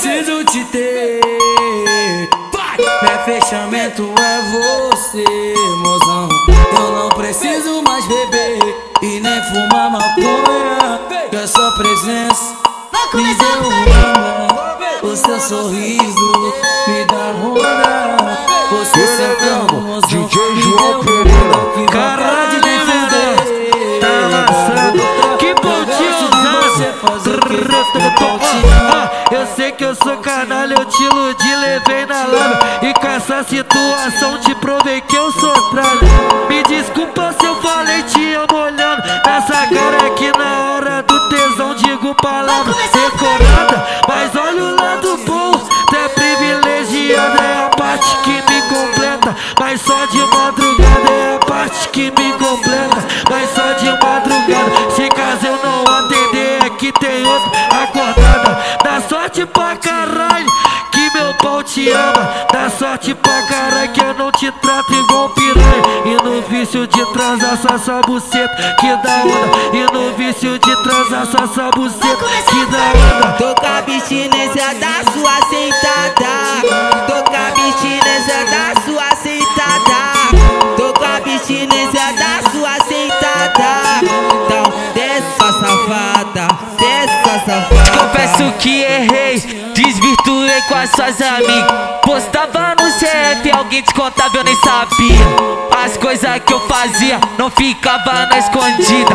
preciso te ter. Meu fechamento é você, mozão. Eu não preciso mais beber e nem fumar maconha. Que a sua presença me deu uma. O seu sorriso me dá onda. Você sentando, mozão. DJ João Pereira. Caralho, de fuder. Tá amassando. Que pontinho ah, Eu sei que eu sou canalha, eu te iludi, levei na lábia E com essa situação te provei que eu sou tralha. Me desculpa se eu falei te amo olhando. Nessa cara que na hora do tesão digo palavra decorada. Mas olha o lado bom, tu é privilegiada É a parte que me completa. Mas só de madrugada é a parte que me completa sorte pra caralho que meu pau te ama. Dá sorte pra caralho que eu não te trato igual piranha. E no vício de transar só sua buceta que dá onda. E no vício de transar só sua buceta que dá onda. Tô com a abstinência da sua sentada que errei, desvirtuei com as suas amigas. Postava no CF, alguém descontável nem sabia. As coisas que eu fazia não ficava na escondida.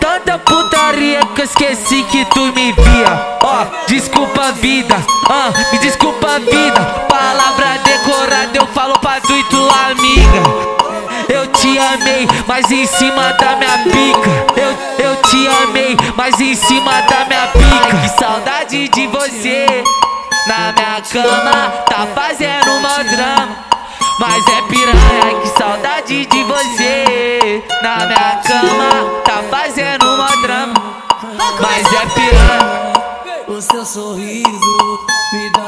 Tanta putaria que eu esqueci que tu me via. Ó, desculpa vida, ah, me desculpa vida. Palavra decorada eu falo pra tu e tua amiga. Eu te amei, mas em cima da minha pica. Eu, eu te amei, mas em cima da minha pica. Que saudade de você. Na minha cama, tá fazendo mó drama. Mas é piranha, que saudade de você. Na minha cama, tá fazendo mó drama. Mas é piranha. O seu sorriso me dá